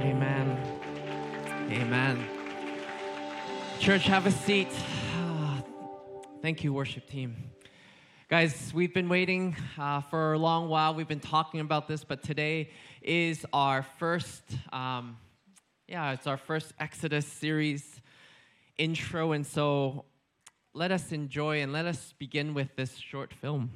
Amen. Amen. Church, have a seat. Thank you, worship team. Guys, we've been waiting uh, for a long while. We've been talking about this, but today is our first, um, yeah, it's our first Exodus series intro. And so let us enjoy and let us begin with this short film.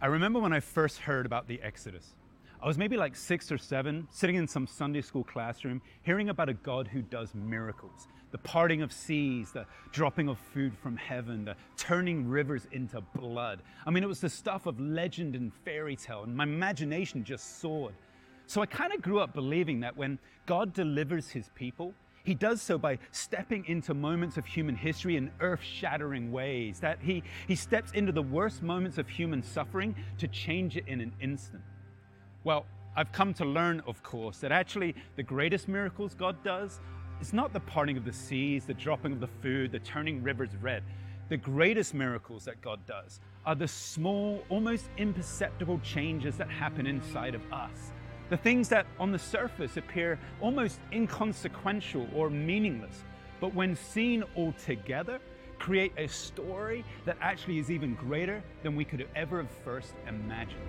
I remember when I first heard about the Exodus. I was maybe like six or seven, sitting in some Sunday school classroom, hearing about a God who does miracles the parting of seas, the dropping of food from heaven, the turning rivers into blood. I mean, it was the stuff of legend and fairy tale, and my imagination just soared. So I kind of grew up believing that when God delivers his people, he does so by stepping into moments of human history in earth shattering ways, that he, he steps into the worst moments of human suffering to change it in an instant. Well, I've come to learn, of course, that actually the greatest miracles God does is not the parting of the seas, the dropping of the food, the turning rivers red. The greatest miracles that God does are the small, almost imperceptible changes that happen inside of us the things that on the surface appear almost inconsequential or meaningless, but when seen all together, create a story that actually is even greater than we could ever have first imagined.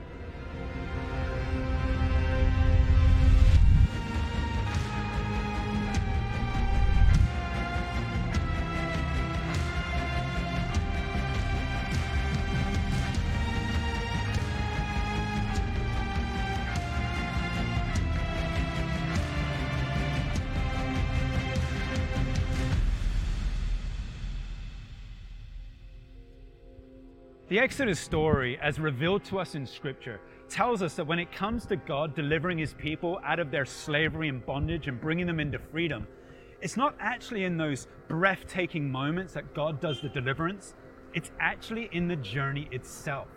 The Exodus story, as revealed to us in Scripture, tells us that when it comes to God delivering his people out of their slavery and bondage and bringing them into freedom, it's not actually in those breathtaking moments that God does the deliverance, it's actually in the journey itself.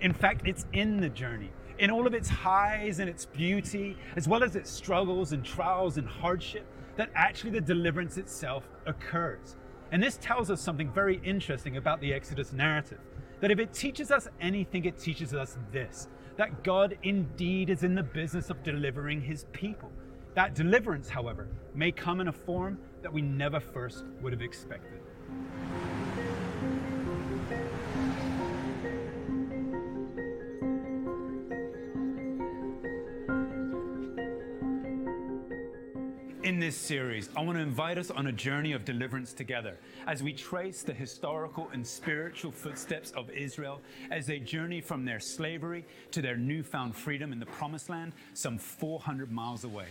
In fact, it's in the journey, in all of its highs and its beauty, as well as its struggles and trials and hardship, that actually the deliverance itself occurs. And this tells us something very interesting about the Exodus narrative that if it teaches us anything, it teaches us this that God indeed is in the business of delivering his people. That deliverance, however, may come in a form that we never first would have expected. This series, I want to invite us on a journey of deliverance together as we trace the historical and spiritual footsteps of Israel as they journey from their slavery to their newfound freedom in the Promised Land, some 400 miles away.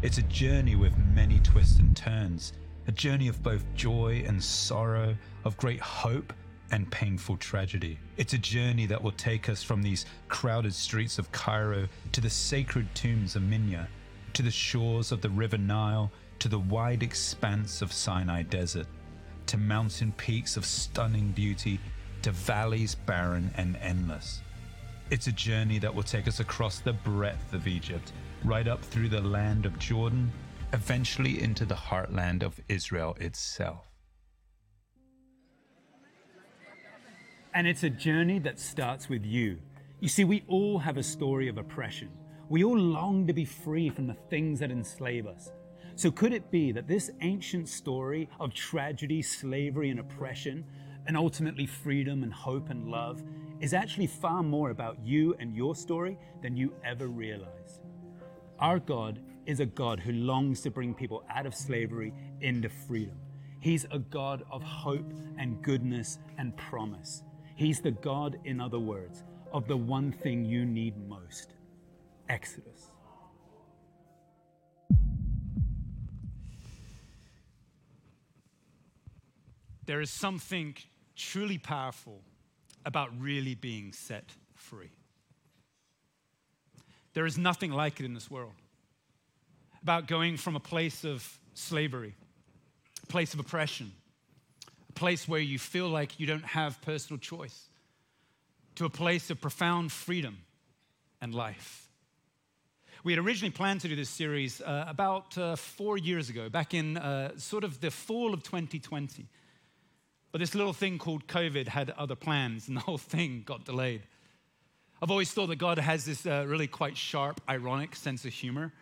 It's a journey with many twists and turns a journey of both joy and sorrow, of great hope and painful tragedy. It's a journey that will take us from these crowded streets of Cairo to the sacred tombs of Minya, to the shores of the River Nile, to the wide expanse of Sinai Desert, to mountain peaks of stunning beauty, to valleys barren and endless. It's a journey that will take us across the breadth of Egypt, right up through the land of Jordan eventually into the heartland of Israel itself. And it's a journey that starts with you. You see, we all have a story of oppression. We all long to be free from the things that enslave us. So, could it be that this ancient story of tragedy, slavery, and oppression, and ultimately freedom and hope and love, is actually far more about you and your story than you ever realized? Our God is a God who longs to bring people out of slavery into freedom. He's a God of hope and goodness and promise. He's the God, in other words, of the one thing you need most Exodus. There is something truly powerful about really being set free. There is nothing like it in this world about going from a place of slavery, a place of oppression, a place where you feel like you don't have personal choice, to a place of profound freedom and life. We had originally planned to do this series uh, about uh, four years ago, back in uh, sort of the fall of 2020. But this little thing called COVID had other plans, and the whole thing got delayed. I've always thought that God has this uh, really quite sharp, ironic sense of humor.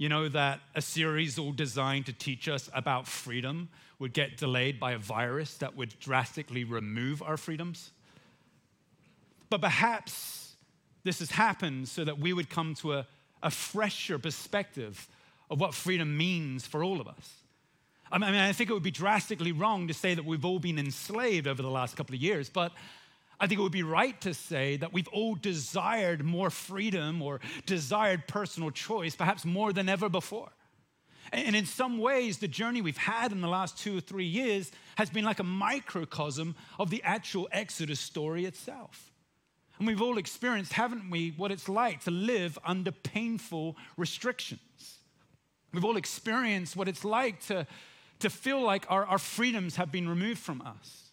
You know, that a series all designed to teach us about freedom would get delayed by a virus that would drastically remove our freedoms. But perhaps this has happened so that we would come to a, a fresher perspective of what freedom means for all of us. I mean, I think it would be drastically wrong to say that we've all been enslaved over the last couple of years, but I think it would be right to say that we've all desired more freedom or desired personal choice, perhaps more than ever before. And in some ways, the journey we've had in the last two or three years has been like a microcosm of the actual Exodus story itself. And we've all experienced, haven't we, what it's like to live under painful restrictions. We've all experienced what it's like to, to feel like our, our freedoms have been removed from us.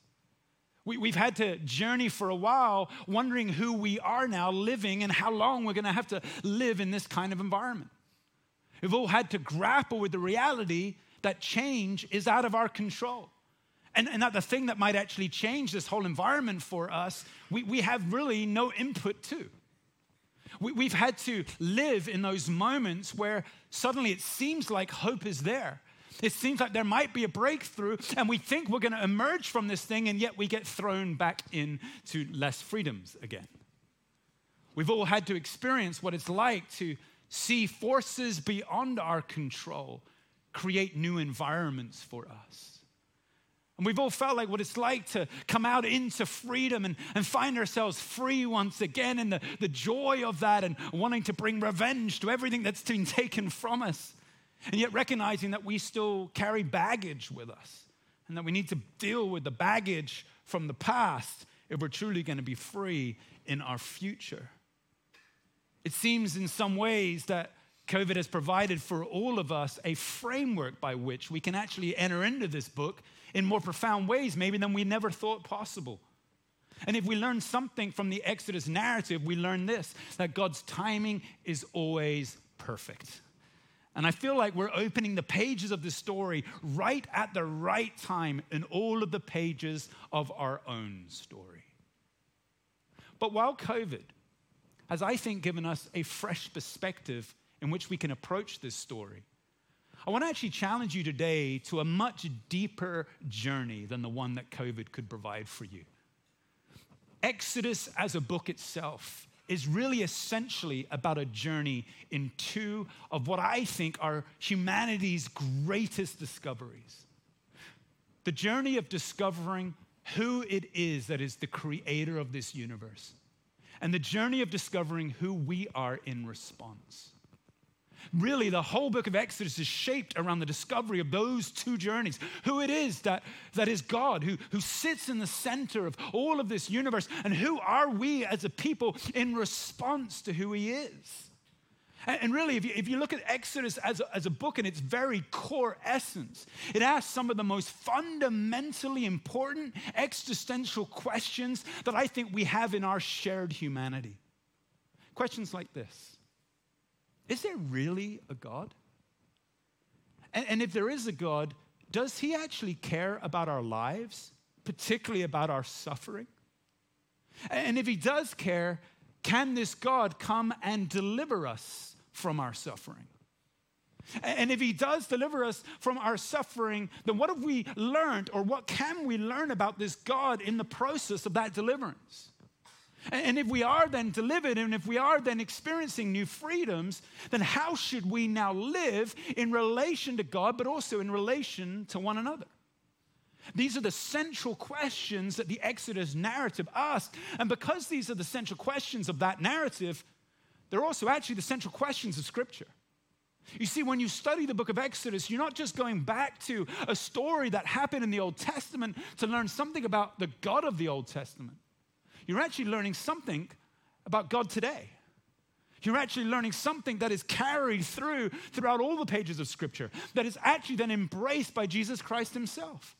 We, have had to journey for a while wondering who we are now living and how long we're going to have to live in this kind of environment. We've all had to grapple with the reality that change is out of our control. And, and that the thing that might actually change this whole environment for us, we, we have really no input to. We, we've had to live in those moments where suddenly it seems like hope is there it seems like there might be a breakthrough, and we think we're going to emerge from this thing, and yet we get thrown back into less freedoms again. We've all had to experience what it's like to see forces beyond our control create new environments for us. And we've all felt like what it's like to come out into freedom and, and find ourselves free once again, and the, the joy of that, and wanting to bring revenge to everything that's been taken from us. And yet recognizing that we still carry baggage with us and that we need to deal with the baggage from the past if we're truly going to be free in our future. It seems in some ways that COVID has provided for all of us a framework by which we can actually enter into this book in more profound ways, maybe than we never thought possible. And if we learn something from the Exodus narrative, we learn this that God's timing is always perfect. And I feel like we're opening the pages of the story right at the right time in all of the pages of our own story. But while COVID has, I think, given us a fresh perspective in which we can approach this story, I want to actually challenge you today to a much deeper journey than the one that COVID could provide for you. Exodus as a book itself is really essentially about a journey in two of what I think are humanity's greatest discoveries the journey of discovering who it is that is the creator of this universe, and the journey of discovering who we are in response. Really, the whole book of Exodus is shaped around the discovery of those two journeys. Who it is that, that is God, who, who sits in the center of all of this universe, and who are we as a people in response to who He is. And, really, if you, if you look at Exodus as a, as a book in its very core essence, it asks some of the most fundamentally important existential questions that I think we have in our shared humanity. Questions like this is there really a God? And, and if there is a God, does he actually care about our lives, particularly about our suffering? And if he does care, can this God come and deliver us from our suffering? And if he does deliver us from our suffering, then what have we learned or what can we learn about this God in the process of that deliverance? And if we are then delivered and if we are then experiencing new freedoms, then how should we now live in relation to God, but also in relation to one another? These are the central questions that the Exodus narrative asks. And because these are the central questions of that narrative, they're also actually the central questions of Scripture. You see, when you study the book of Exodus, you're not just going back to a story that happened in the Old Testament to learn something about the God of the Old Testament you're actually learning something about God today. You're actually learning something that is carried through throughout all the pages of Scripture, that is actually then embraced by Jesus Christ Himself.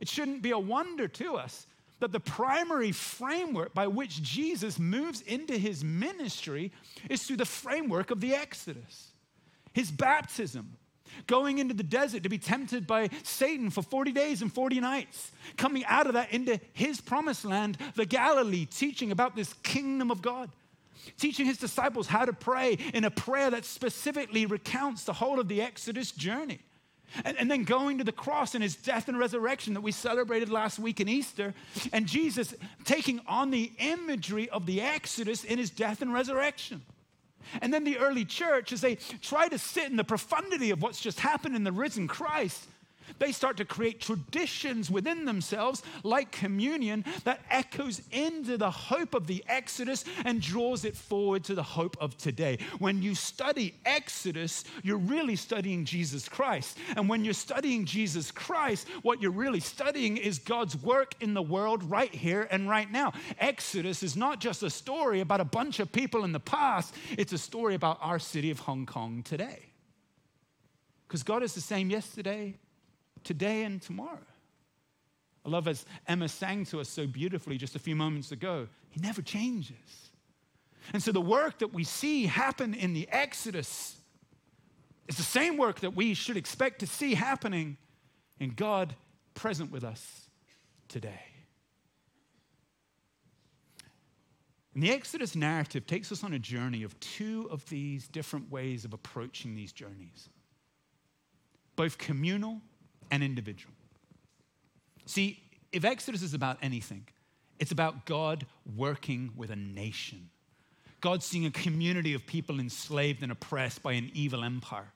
It shouldn't be a wonder to us that the primary framework by which Jesus moves into his ministry is through the framework of the Exodus. His baptism, going into the desert to be tempted by Satan for 40 days and 40 nights, coming out of that into his promised land, the Galilee, teaching about this kingdom of God teaching his disciples how to pray in a prayer that specifically recounts the whole of the Exodus journey. And, and, then going to the cross and his death and resurrection that we celebrated last week in Easter, and Jesus taking on the imagery of the Exodus in his death and resurrection. And then the early church, as they try to sit in the profundity of what's just happened in the risen Christ, they start to create traditions within themselves, like communion, that echoes into the hope of the Exodus and draws it forward to the hope of today. When you study Exodus, you're really studying Jesus Christ. And when you're studying Jesus Christ, what you're really studying is God's work in the world right here and right now. Exodus is not just a story about a bunch of people in the past, it's a story about our city of Hong Kong today. Because God is the same yesterday, today and tomorrow. I love as Emma sang to us so beautifully just a few moments ago, He never changes. And so the work that we see happen in the Exodus is the same work that we should expect to see happening in God present with us today. And the Exodus narrative takes us on a journey of two of these different ways of approaching these journeys both communal and individual. See, if Exodus is about anything, it's about God working with a nation. God seeing a community of people enslaved and oppressed by an evil empire.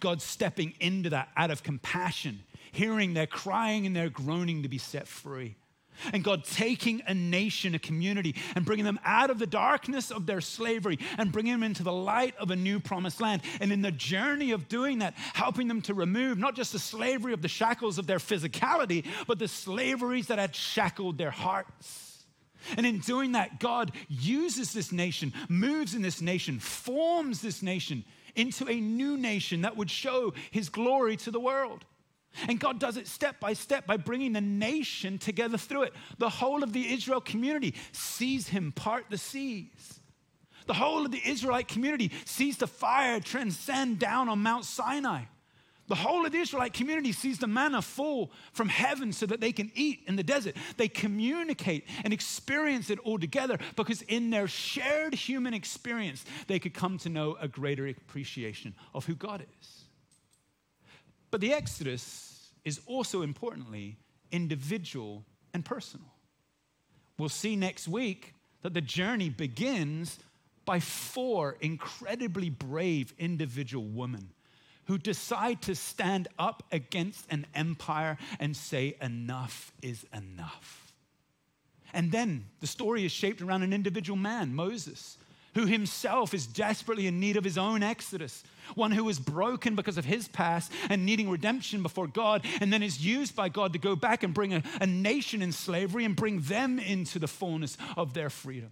God stepping into that out of compassion, hearing their crying and their groaning to be set free and God taking a nation, a community, and bringing them out of the darkness of their slavery and bringing them into the light of a new promised land. And in the journey of doing that, helping them to remove not just the slavery of the shackles of their physicality, but the slaveries that had shackled their hearts. And in doing that, God uses this nation, moves in this nation, forms this nation into a new nation that would show his glory to the world. And God does it step by step by bringing the nation together through it. The whole of the Israel community sees him part the seas. The whole of the Israelite community sees the fire transcend down on Mount Sinai. The whole of the Israelite community sees the manna fall from heaven so that they can eat in the desert. They communicate and experience it all together because, in their shared human experience, they could come to know a greater appreciation of who God is. But the Exodus is also importantly individual and personal. We'll see next week that the journey begins by four incredibly brave individual women who decide to stand up against an empire and say, Enough is enough. And then the story is shaped around an individual man, Moses, who himself is desperately in need of his own exodus, one who is broken because of his past and needing redemption before God, and then is used by God to go back and bring a, a nation in slavery and bring them into the fullness of their freedom.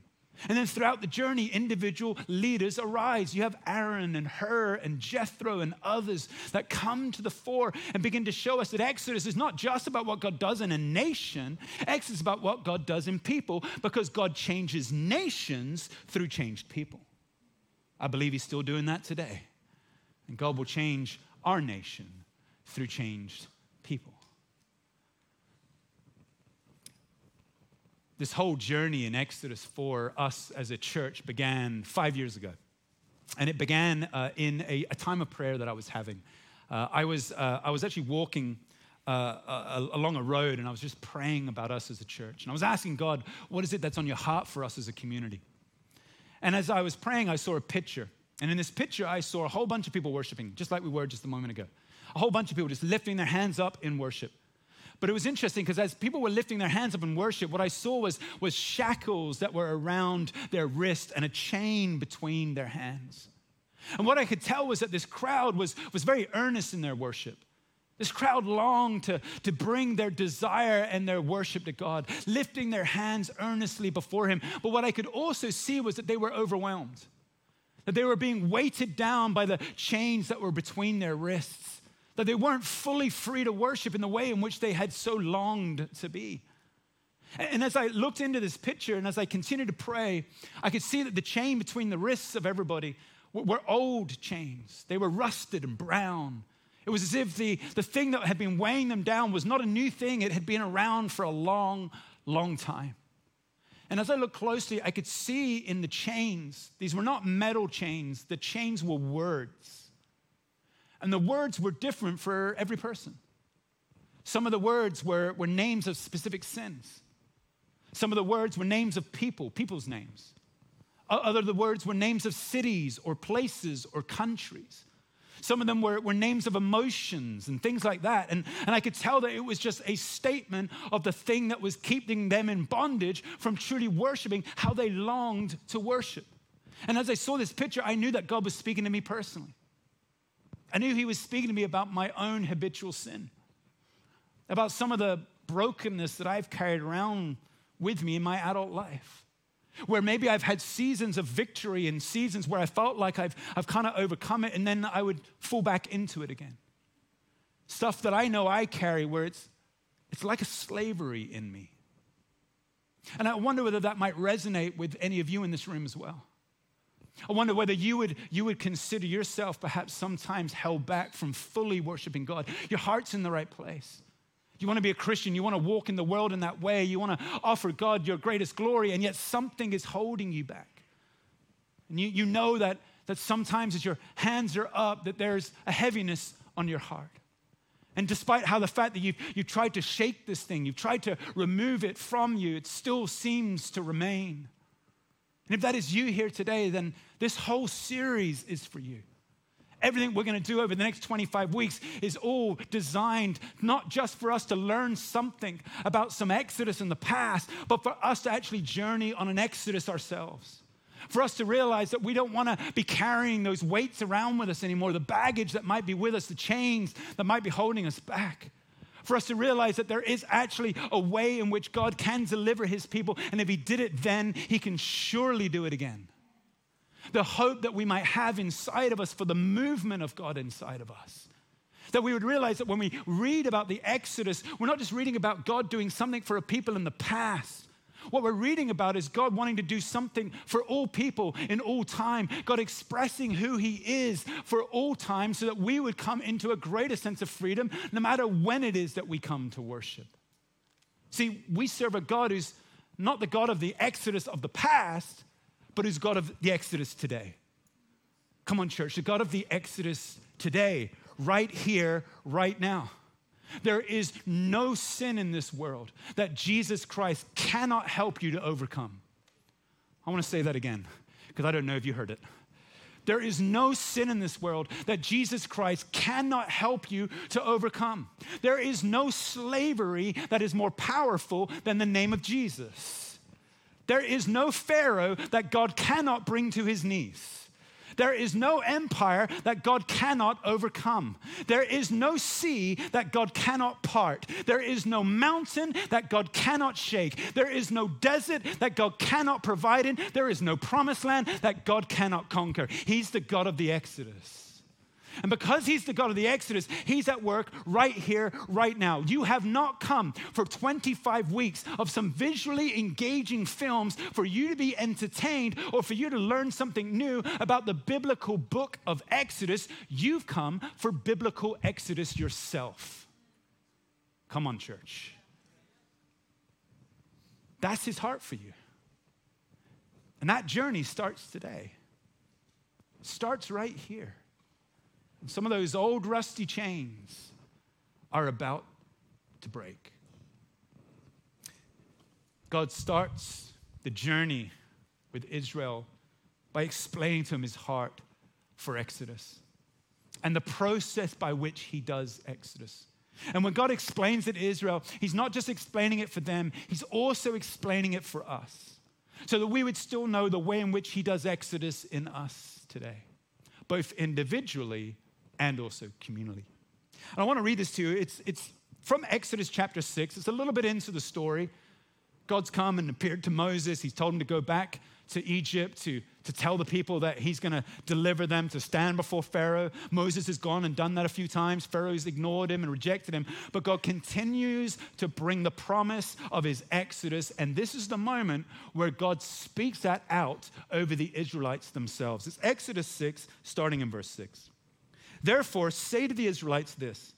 And then throughout the journey, individual leaders arise. You have Aaron and Hur and Jethro and others that come to the fore and begin to show us that Exodus is not just about what God does in a nation, Exodus is about what God does in people because God changes nations through changed people. I believe He's still doing that today. And God will change our nation through changed people. This whole journey in Exodus for us as a church began five years ago. And it began uh, in a, a, time of prayer that I was having. Uh, I, was, uh, I was actually walking uh, along a road and I was just praying about us as a church. And I was asking God, what is it that's on your heart for us as a community? And as I was praying, I saw a picture. And in this picture, I saw a whole bunch of people worshiping, just like we were just a moment ago. A whole bunch of people just lifting their hands up in worship. But it was interesting because as people were lifting their hands up in worship, what I saw was, was shackles that were around their wrist and a chain between their hands. And what I could tell was that this crowd was, was very earnest in their worship. This crowd longed to, to bring their desire and their worship to God, lifting their hands earnestly before Him. But what I could also see was that they were overwhelmed, that they were being weighted down by the chains that were between their wrists that they weren't fully free to worship in the way in which they had so longed to be. And as I looked into this picture and as I continued to pray, I could see that the chain between the wrists of everybody were old chains. They were rusted and brown. It was as if the, the thing that had been weighing them down was not a new thing, it had been around for a long, long time. And as I looked closely, I could see in the chains, these were not metal chains, the chains were words. And the words were different for every person. Some of the words were, were names of specific sins. Some of the words were names of people, people's names. Other the words were names of cities or places or countries. Some of them were, were names of emotions and things like that. And, and I could tell that it was just a statement of the thing that was keeping them in bondage from truly worshiping how they longed to worship. And as I saw this picture, I knew that God was speaking to me personally. I knew He was speaking to me about my own habitual sin, about some of the brokenness that I've carried around with me in my adult life. Where maybe I've had seasons of victory and seasons where I felt like I've, I've kind of overcome it, and then I would fall back into it again. Stuff that I know I carry where it's, it's like a slavery in me. And I wonder whether that might resonate with any of you in this room as well. I wonder whether you would, you would consider yourself perhaps sometimes held back from fully worshiping God. Your heart's in the right place. You want to be a Christian. You want to walk in the world in that way. You want to offer God your greatest glory, and yet something is holding you back. And you, you know that, that sometimes as your hands are up, that there's a heaviness on your heart. And despite how the fact that you've, you've tried to shake this thing, you've tried to remove it from you, it still seems to remain. And if that is you here today, then this whole series is for you. Everything we're going to do over the next 25 weeks is all designed not just for us to learn something about some Exodus in the past, but for us to actually journey on an Exodus ourselves. For us to realize that we don't want to be carrying those weights around with us anymore, the baggage that might be with us, the chains that might be holding us back. For us to realize that there is actually a way in which God can deliver his people, and if he did it then, he can surely do it again the hope that we might have inside of us for the movement of God inside of us. That we would realize that when we read about the Exodus, we're not just reading about God doing something for a people in the past. What we're reading about is God wanting to do something for all people in all time, God expressing who He is for all time so that we would come into a greater sense of freedom no matter when it is that we come to worship. See, we serve a God who's not the God of the Exodus of the past, but who's God of the Exodus today. Come on, church, the God of the Exodus today, right here, right now. There is no sin in this world that Jesus Christ cannot help you to overcome. I want to say that again because I don't know if you heard it. There is no sin in this world that Jesus Christ cannot help you to overcome. There is no slavery that is more powerful than the name of Jesus. There is no Pharaoh that God cannot bring to his knees. There is no empire that God cannot overcome. There is no sea that God cannot part. There is no mountain that God cannot shake. There is no desert that God cannot provide in. There is no promised land that God cannot conquer. He's the God of the Exodus. And because He's the God of the Exodus, He's at work right here, right now. You have not come for 25 weeks of some visually engaging films for you to be entertained or for you to learn something new about the biblical book of Exodus. You've come for biblical Exodus yourself. Come on, church. That's His heart for you. And that journey starts today. starts right here. Some of those old rusty chains are about to break. God starts the journey with Israel by explaining to him his heart for Exodus and the process by which he does Exodus. And when God explains it to Israel, he's not just explaining it for them, he's also explaining it for us so that we would still know the way in which he does Exodus in us today, both individually and also communally. And I want to read this to you. It's, it's from Exodus chapter 6. It's a little bit into the story. God's come and appeared to Moses. He's told him to go back to Egypt to, to tell the people that he's going to deliver them, to stand before Pharaoh. Moses has gone and done that a few times. Pharaoh's ignored him and rejected him. But God continues to bring the promise of his exodus. And this is the moment where God speaks that out over the Israelites themselves. It's Exodus 6, starting in verse 6. Therefore, say to the Israelites this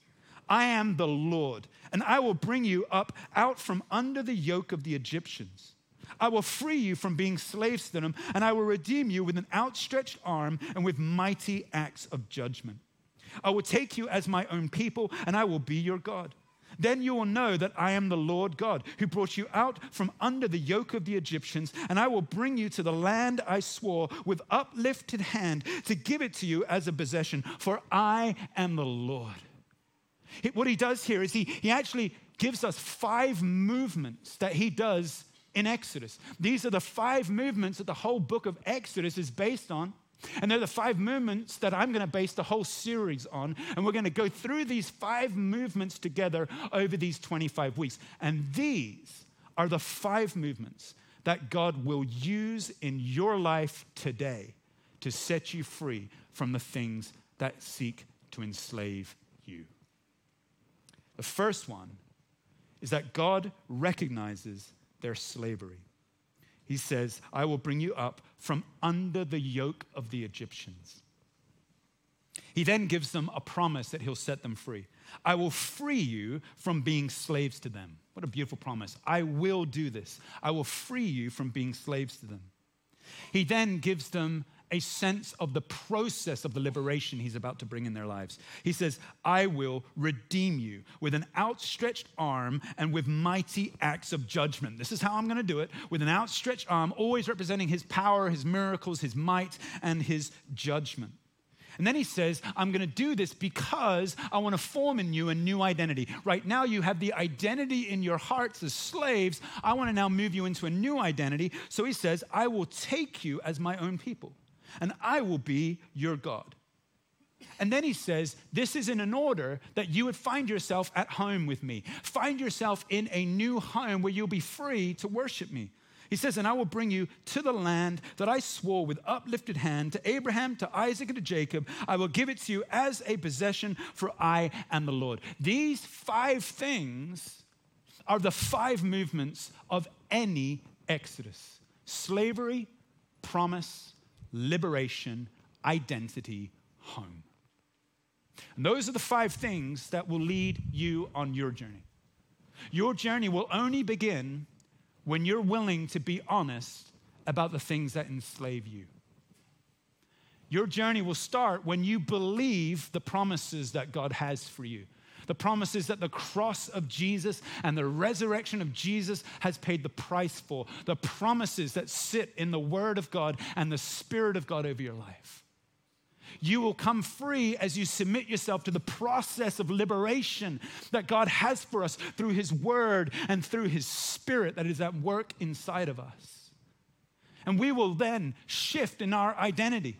I am the Lord, and I will bring you up out from under the yoke of the Egyptians. I will free you from being slaves to them, and I will redeem you with an outstretched arm and with mighty acts of judgment. I will take you as my own people, and I will be your God. Then you will know that I am the Lord God, who brought you out from under the yoke of the Egyptians, and I will bring you to the land I swore with uplifted hand to give it to you as a possession, for I am the Lord. What he does here is he, he actually gives us five movements that he does in Exodus. These are the five movements that the whole book of Exodus is based on. And they're the five movements that I'm going to base the whole series on. And we're going to go through these five movements together over these 25 weeks. And these are the five movements that God will use in your life today to set you free from the things that seek to enslave you. The first one is that God recognizes their slavery. He says, I will bring you up from under the yoke of the Egyptians. He then gives them a promise that he'll set them free. I will free you from being slaves to them. What a beautiful promise. I will do this. I will free you from being slaves to them. He then gives them a sense of the process of the liberation he's about to bring in their lives. He says, I will redeem you with an outstretched arm and with mighty acts of judgment. This is how I'm going to do it with an outstretched arm, always representing his power, his miracles, his might, and his judgment. And then he says, I'm going to do this because I want to form in you a new identity. Right now, you have the identity in your hearts as slaves. I want to now move you into a new identity. So he says, I will take you as my own people and I will be your God. And then he says, This is in an order that you would find yourself at home with me. Find yourself in a new home where you'll be free to worship me. He says, And I will bring you to the land that I swore with uplifted hand to Abraham, to Isaac, and to Jacob. I will give it to you as a possession, for I am the Lord. These five things are the five movements of any exodus slavery, promise, liberation, identity, home. And those are the five things that will lead you on your journey. Your journey will only begin when you're willing to be honest about the things that enslave you. Your journey will start when you believe the promises that God has for you the promises that the cross of Jesus and the resurrection of Jesus has paid the price for, the promises that sit in the Word of God and the Spirit of God over your life. You will come free as you submit yourself to the process of liberation that God has for us through His Word and through His Spirit that is at work inside of us. And we will then shift in our identity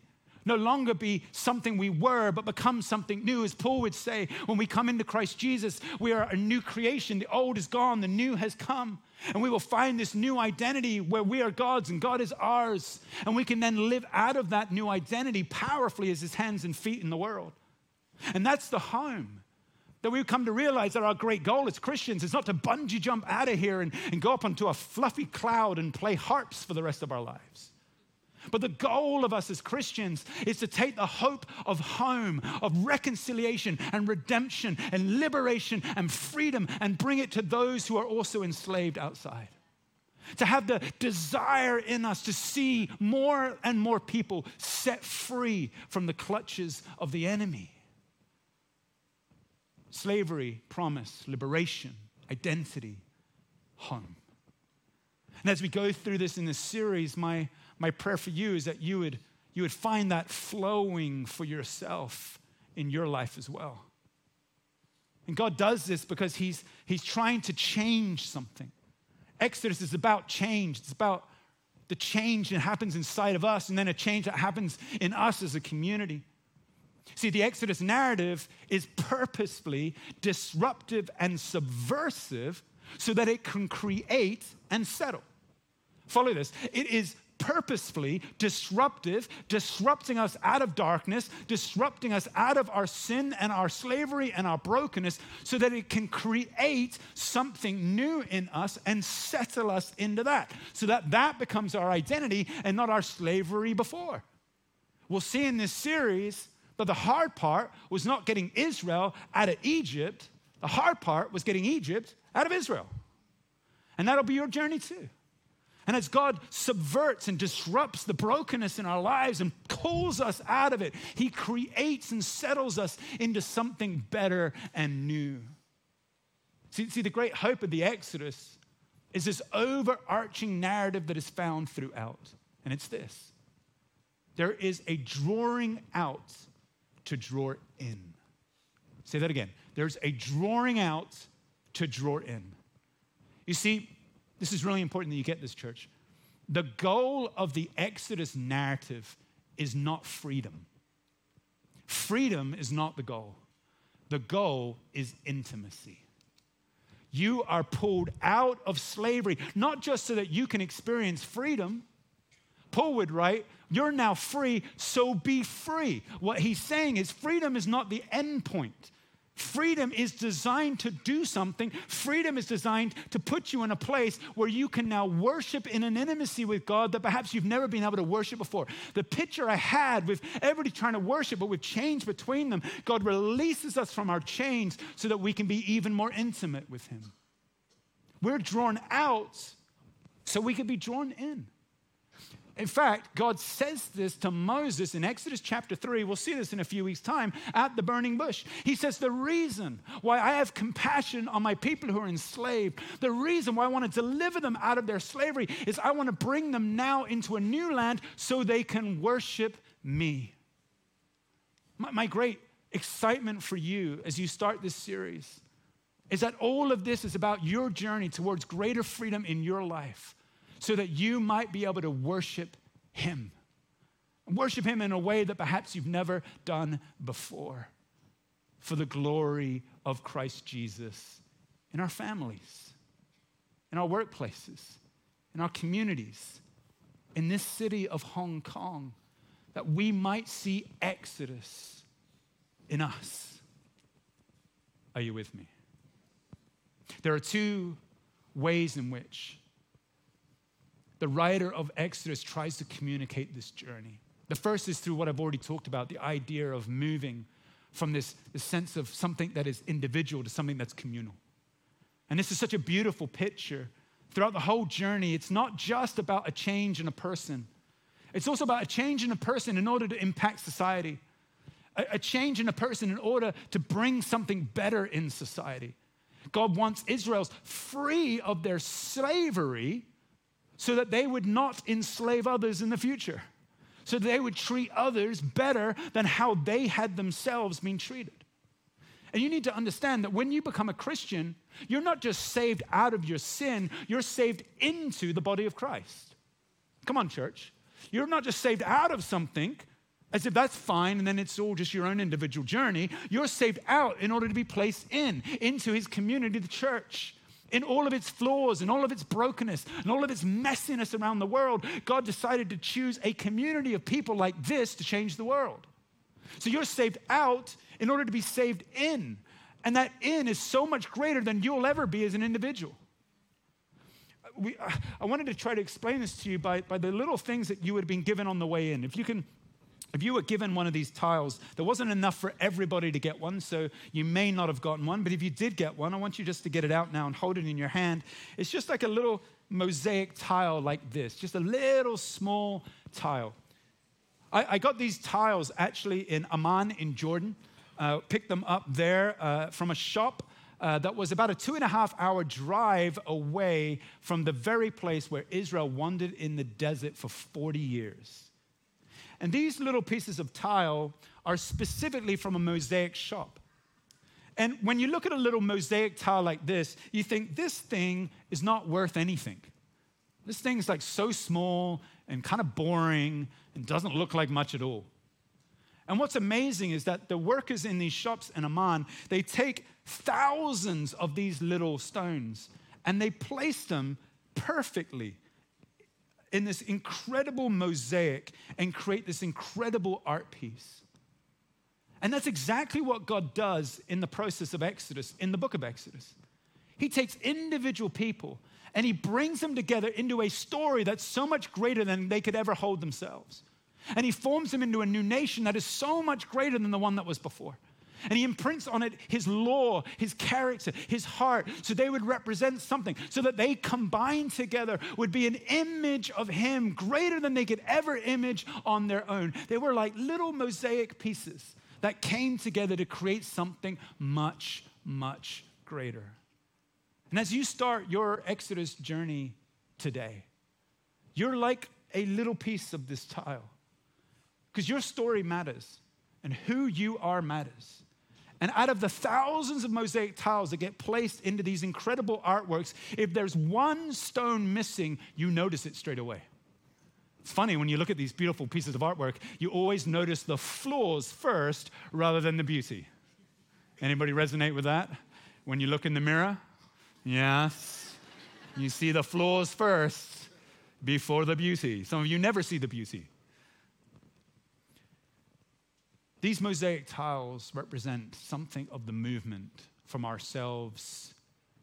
no longer be something we were, but become something new. As Paul would say, when we come into Christ Jesus, we are a new creation. The old is gone, the new has come. And we will find this new identity where we are God's and God is ours. And we can then live out of that new identity powerfully as his hands and feet in the world. And that's the home that we've come to realize that our great goal as Christians is not to bungee jump out of here and, and go up onto a fluffy cloud and play harps for the rest of our lives. But the goal of us as Christians is to take the hope of home, of reconciliation and redemption and liberation and freedom and bring it to those who are also enslaved outside. To have the desire in us to see more and more people set free from the clutches of the enemy. Slavery, promise, liberation, identity, home. And as we go through this in this series, my my prayer for you is that you would, you would find that flowing for yourself in your life as well. And God does this because he's, he's trying to change something. Exodus is about change, it's about the change that happens inside of us and then a change that happens in us as a community. See, the Exodus narrative is purposefully disruptive and subversive so that it can create and settle. Follow this. It is purposefully disruptive, disrupting us out of darkness, disrupting us out of our sin and our slavery and our brokenness, so that it can create something new in us and settle us into that, so that that becomes our identity and not our slavery before. We'll see in this series that the hard part was not getting Israel out of Egypt, the hard part was getting Egypt out of Israel. And that'll be your journey too. And as God subverts and disrupts the brokenness in our lives and pulls us out of it, He creates and settles us into something better and new. See, see, the great hope of the Exodus is this overarching narrative that is found throughout. And it's this there is a drawing out to draw in. Say that again. There's a drawing out to draw in. You see, this is really important that you get this, church. The goal of the Exodus narrative is not freedom. Freedom is not the goal. The goal is intimacy. You are pulled out of slavery, not just so that you can experience freedom. Paul would write, You're now free, so be free. What he's saying is, freedom is not the end point. Freedom is designed to do something. Freedom is designed to put you in a place where you can now worship in an intimacy with God that perhaps you've never been able to worship before. The picture I had with everybody trying to worship, but with chains between them, God releases us from our chains so that we can be even more intimate with Him. We're drawn out so we can be drawn in. In fact, God says this to Moses in Exodus chapter 3. We'll see this in a few weeks' time at the burning bush. He says, The reason why I have compassion on my people who are enslaved, the reason why I want to deliver them out of their slavery is I want to bring them now into a new land so they can worship me. My, my great excitement for you as you start this series is that all of this is about your journey towards greater freedom in your life so that you might be able to worship Him. Worship Him in a way that perhaps you've never done before for the glory of Christ Jesus in our families, in our workplaces, in our communities, in this city of Hong Kong, that we might see Exodus in us. Are you with me? There are two ways in which the writer of Exodus tries to communicate this journey. The first is through what I've already talked about the idea of moving from this, this sense of something that is individual to something that's communal. And this is such a beautiful picture. Throughout the whole journey, it's not just about a change in a person, it's also about a change in a person in order to impact society, a, a change in a person in order to bring something better in society. God wants Israel's free of their slavery so that they would not enslave others in the future, so that they would treat others better than how they had themselves been treated. And you need to understand that when you become a Christian, you're not just saved out of your sin, you're saved into the body of Christ. Come on, church. You're not just saved out of something as if that's fine and then it's all just your own individual journey. You're saved out in order to be placed in, into his community, the church in all of its flaws and all of its brokenness and all of its messiness around the world, God decided to choose a community of people like this to change the world. So you're saved out in order to be saved in. And that in is so much greater than you'll ever be as an individual. We, I wanted to try to explain this to you by, by the little things that you would have been given on the way in. If you can if you were given one of these tiles, there wasn't enough for everybody to get one, so you may not have gotten one. But if you did get one, I want you just to get it out now and hold it in your hand. It's just like a little mosaic tile like this, just a little small tile. I, I got these tiles actually in Amman in Jordan. Uh, picked them up there uh, from a shop uh, that was about a two and a half hour drive away from the very place where Israel wandered in the desert for 40 years. And these little pieces of tile are specifically from a mosaic shop. And when you look at a little mosaic tile like this, you think this thing is not worth anything. This thing is like so small and kind of boring and doesn't look like much at all. And what's amazing is that the workers in these shops in Amman, they take thousands of these little stones and they place them perfectly in this incredible mosaic and create this incredible art piece. And that's exactly what God does in the process of Exodus, in the book of Exodus. He takes individual people and he brings them together into a story that's so much greater than they could ever hold themselves. And he forms them into a new nation that is so much greater than the one that was before. And he imprints on it his law, his character, his heart, so they would represent something, so that they combined together would be an image of him greater than they could ever image on their own. They were like little mosaic pieces that came together to create something much, much greater. And as you start your Exodus journey today, you're like a little piece of this tile because your story matters and who you are matters. And out of the thousands of mosaic tiles that get placed into these incredible artworks, if there's one stone missing, you notice it straight away. It's funny when you look at these beautiful pieces of artwork, you always notice the flaws first rather than the beauty. Anybody resonate with that? When you look in the mirror, yes, you see the flaws first before the beauty. Some of you never see the beauty. These mosaic tiles represent something of the movement from ourselves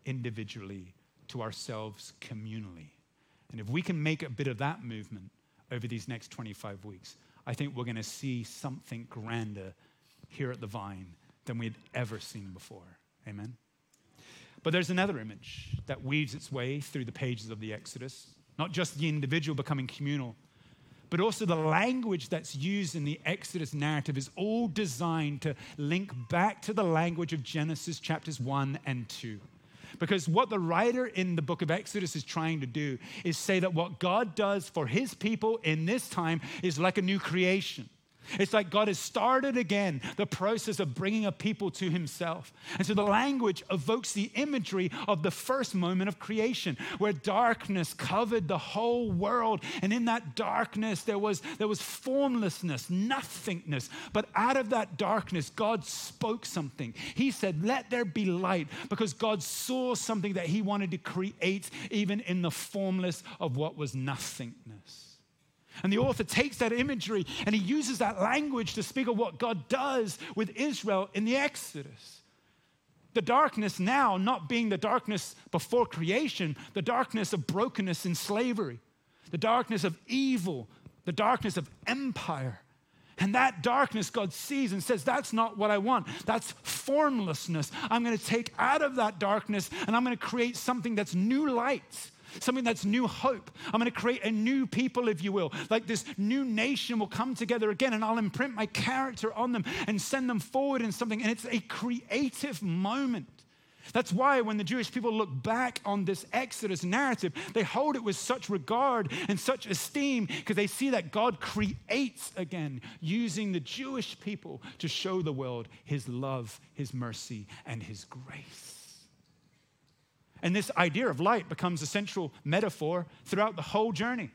individually to ourselves communally. And if we can make a bit of that movement over these next 25 weeks, I think we're going to see something grander here at the Vine than we'd ever seen before. Amen. But there's another image that weaves its way through the pages of the Exodus, not just the individual becoming communal, but also the language that's used in the Exodus narrative is all designed to link back to the language of Genesis chapters 1 and 2. Because what the writer in the book of Exodus is trying to do is say that what God does for his people in this time is like a new creation. It's like God has started again the process of bringing a people to himself. And so the language evokes the imagery of the first moment of creation where darkness covered the whole world. And in that darkness, there was, there was formlessness, nothingness. But out of that darkness, God spoke something. He said, Let there be light, because God saw something that he wanted to create even in the formless of what was nothingness. And the author takes that imagery and he uses that language to speak of what God does with Israel in the Exodus. The darkness now not being the darkness before creation, the darkness of brokenness and slavery, the darkness of evil, the darkness of empire. And that darkness God sees and says, That's not what I want. That's formlessness. I'm going to take out of that darkness and I'm going to create something that's new light something that's new hope. I'm going to create a new people, if you will. Like this new nation will come together again, and I'll imprint my character on them and send them forward in something. And it's a creative moment. That's why when the Jewish people look back on this Exodus narrative, they hold it with such regard and such esteem because they see that God creates again, using the Jewish people to show the world his love, his mercy, and his grace. And this idea of light becomes a central metaphor throughout the whole journey.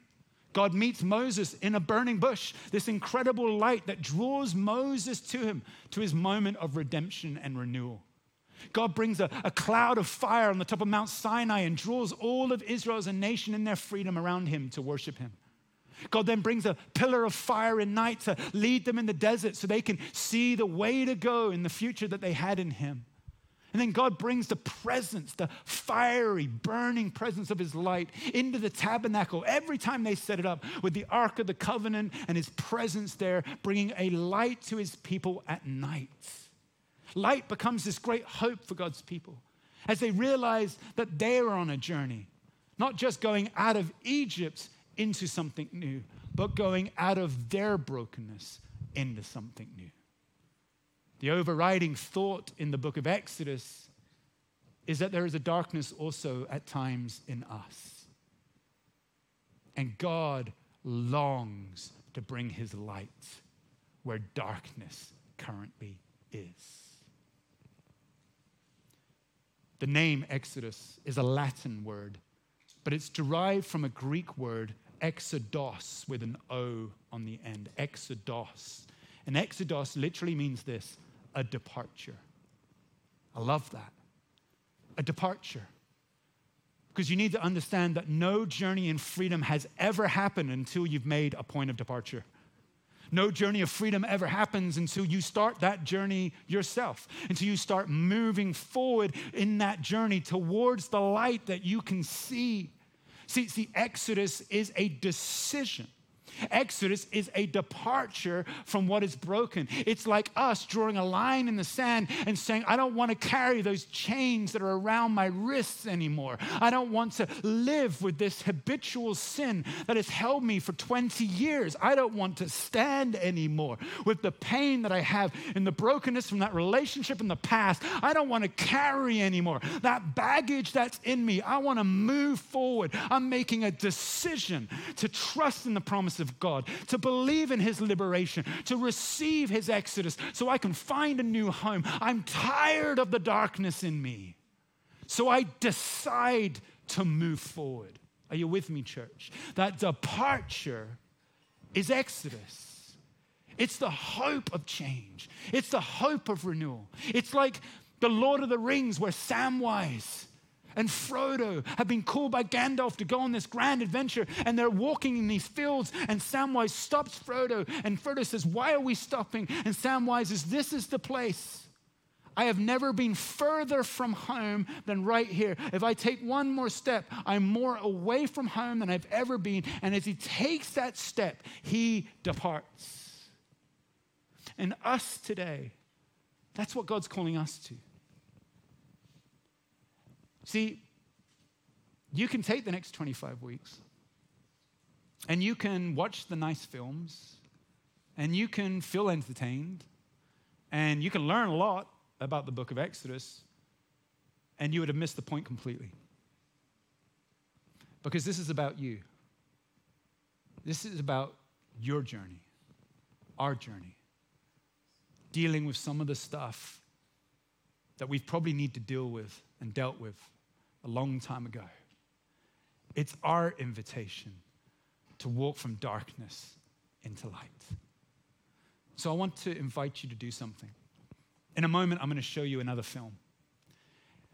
God meets Moses in a burning bush, this incredible light that draws Moses to him, to his moment of redemption and renewal. God brings a, a, cloud of fire on the top of Mount Sinai and draws all of Israel as a nation in their freedom around him to worship him. God then brings a pillar of fire in night to lead them in the desert so they can see the way to go in the future that they had in him. And then God brings the presence, the fiery, burning presence of his light into the tabernacle every time they set it up with the Ark of the Covenant and his presence there, bringing a light to his people at night. Light becomes this great hope for God's people as they realize that they are on a journey, not just going out of Egypt into something new, but going out of their brokenness into something new. The overriding thought in the book of Exodus is that there is a darkness also at times in us. And God longs to bring his light where darkness currently is. The name Exodus is a Latin word, but it's derived from a Greek word, exodos, with an O on the end. Exodos. And exodos literally means this a departure. I love that. A departure. Because you need to understand that no journey in freedom has ever happened until you've made a point of departure. No journey of freedom ever happens until you start that journey yourself, until you start moving forward in that journey towards the light that you can see. See, see, Exodus is a decision. Exodus is a departure from what is broken. It's like us drawing a line in the sand and saying, I don't want to carry those chains that are around my wrists anymore. I don't want to live with this habitual sin that has held me for 20 years. I don't want to stand anymore with the pain that I have in the brokenness from that relationship in the past. I don't want to carry anymore. That baggage that's in me, I want to move forward. I'm making a decision to trust in the promise of God, to believe in His liberation, to receive His exodus so I can find a new home. I'm tired of the darkness in me. So I decide to move forward. Are you with me, church? That departure is Exodus. It's the hope of change. It's the hope of renewal. It's like the Lord of the Rings, where Samwise and Frodo have been called by Gandalf to go on this grand adventure, and they're walking in these fields, and Samwise stops Frodo, and Frodo says, Why are we stopping? And Samwise says, This is the place. I have never been further from home than right here. If I take one more step, I'm more away from home than I've ever been. And as he takes that step, he departs. And us today, that's what God's calling us to. See, you can take the next 25 weeks and you can watch the nice films and you can feel entertained and you can learn a lot about the book of Exodus and you would have missed the point completely. Because this is about you. This is about your journey, our journey, dealing with some of the stuff that we probably need to deal with and dealt with a long time ago. It's our invitation to walk from darkness into light. So I want to invite you to do something. In a moment, I'm going to show you another film.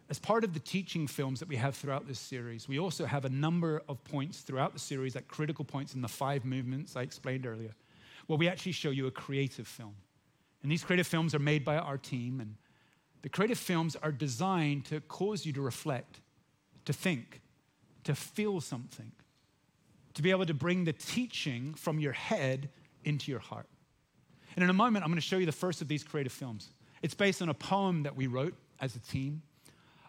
As part of the teaching films that we have throughout this series, we also have a number of points throughout the series, like critical points in the five movements I explained earlier, where we actually show you a creative film. And these creative films are made by our team, and the creative films are designed to cause you to reflect to think, to feel something, to be able to bring the teaching from your head into your heart. And in a moment, I'm going to show you the first of these creative films. It's based on a poem that we wrote as a team,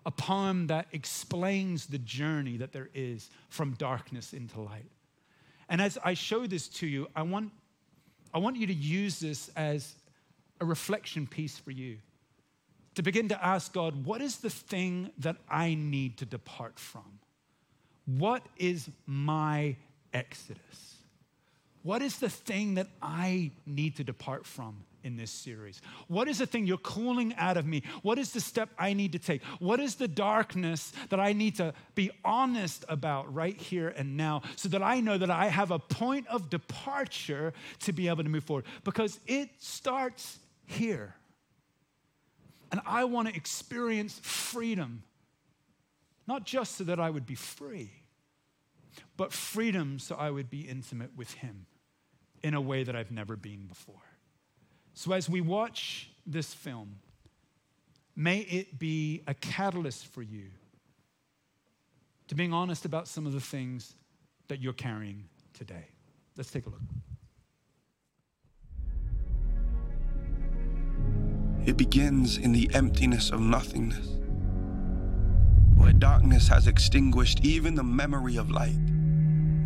a poem that explains the journey that there is from darkness into light. And as I show this to you, I want, I want you to use this as a reflection piece for you to begin to ask God, what is the thing that I need to depart from? What is my exodus? What is the thing that I need to depart from in this series? What is the thing you're calling out of me? What is the step I need to take? What is the darkness that I need to be honest about right here and now so that I know that I have a point of departure to be able to move forward? Because it starts here. And I want to experience freedom, not just so that I would be free, but freedom so I would be intimate with Him in a way that I've never been before. So as we watch this film, may it be a catalyst for you to being honest about some of the things that you're carrying today. Let's take a look. It begins in the emptiness of nothingness, where darkness has extinguished even the memory of light,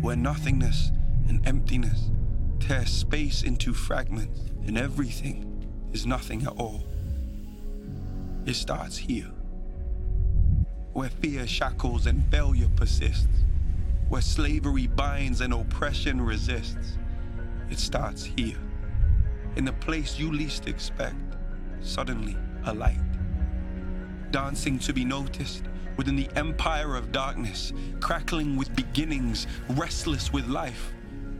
where nothingness and emptiness tear space into fragments and everything is nothing at all. It starts here, where fear shackles and failure persists, where slavery binds and oppression resists. It starts here, in the place you least expect suddenly a light. Dancing to be noticed within the empire of darkness, crackling with beginnings, restless with life,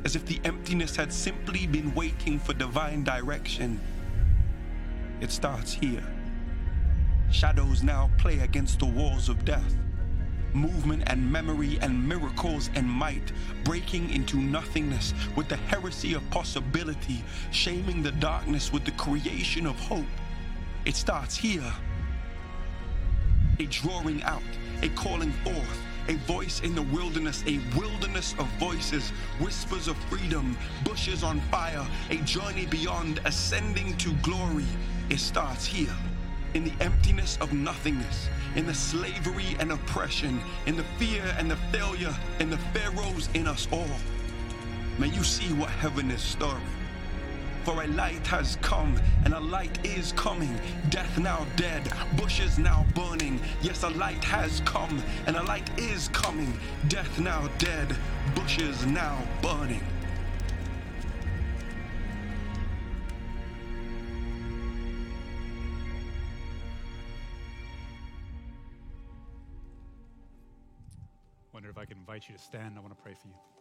as if the emptiness had simply been waiting for divine direction. It starts here. Shadows now play against the walls of death, movement and memory and miracles and might, breaking into nothingness with the heresy of possibility, shaming the darkness with the creation of hope. It starts here. A drawing out, a calling forth, a voice in the wilderness, a wilderness of voices, whispers of freedom, bushes on fire, a journey beyond, ascending to glory. It starts here, in the emptiness of nothingness, in the slavery and oppression, in the fear and the failure, in the pharaohs in us all. May you see what heaven is stirring. For a light has come, and a light is coming. Death now dead, bushes now burning. Yes, a light has come, and a light is coming. Death now dead, bushes now burning. Wonder if I can invite you to stand. I want to pray for you.